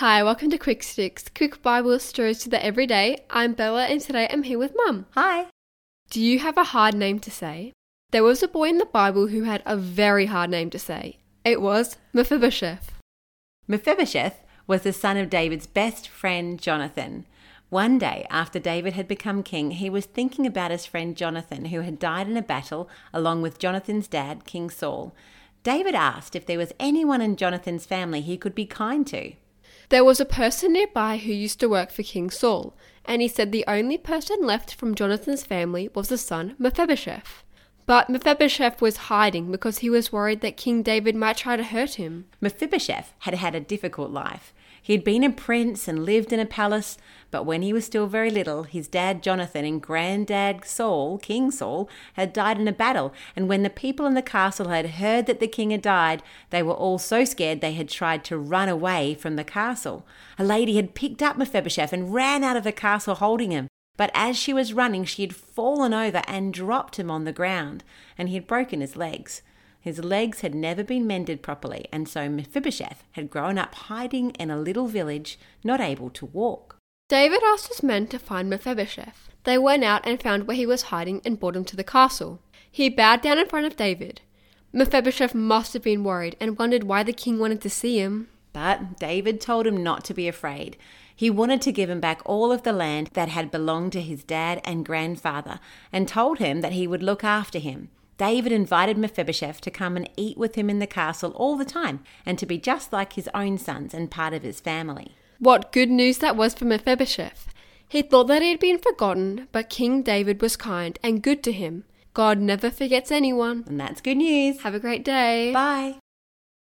Hi, welcome to Quick Sticks, quick Bible stories to the everyday. I'm Bella and today I'm here with Mum. Hi. Do you have a hard name to say? There was a boy in the Bible who had a very hard name to say. It was Mephibosheth. Mephibosheth was the son of David's best friend Jonathan. One day, after David had become king, he was thinking about his friend Jonathan, who had died in a battle along with Jonathan's dad, King Saul. David asked if there was anyone in Jonathan's family he could be kind to. There was a person nearby who used to work for King Saul, and he said the only person left from Jonathan's family was the son Mephibosheth. But Mephibosheth was hiding because he was worried that King David might try to hurt him. Mephibosheth had had a difficult life. He had been a prince and lived in a palace, but when he was still very little, his dad Jonathan and granddad Saul, King Saul, had died in a battle. And when the people in the castle had heard that the king had died, they were all so scared they had tried to run away from the castle. A lady had picked up Mephibosheth and ran out of the castle holding him. But as she was running, she had fallen over and dropped him on the ground, and he had broken his legs. His legs had never been mended properly, and so Mephibosheth had grown up hiding in a little village, not able to walk. David asked his men to find Mephibosheth. They went out and found where he was hiding and brought him to the castle. He bowed down in front of David. Mephibosheth must have been worried and wondered why the king wanted to see him. But David told him not to be afraid. He wanted to give him back all of the land that had belonged to his dad and grandfather, and told him that he would look after him. David invited Mephibosheth to come and eat with him in the castle all the time and to be just like his own sons and part of his family. What good news that was for Mephibosheth! He thought that he had been forgotten, but King David was kind and good to him. God never forgets anyone. And that's good news. Have a great day. Bye.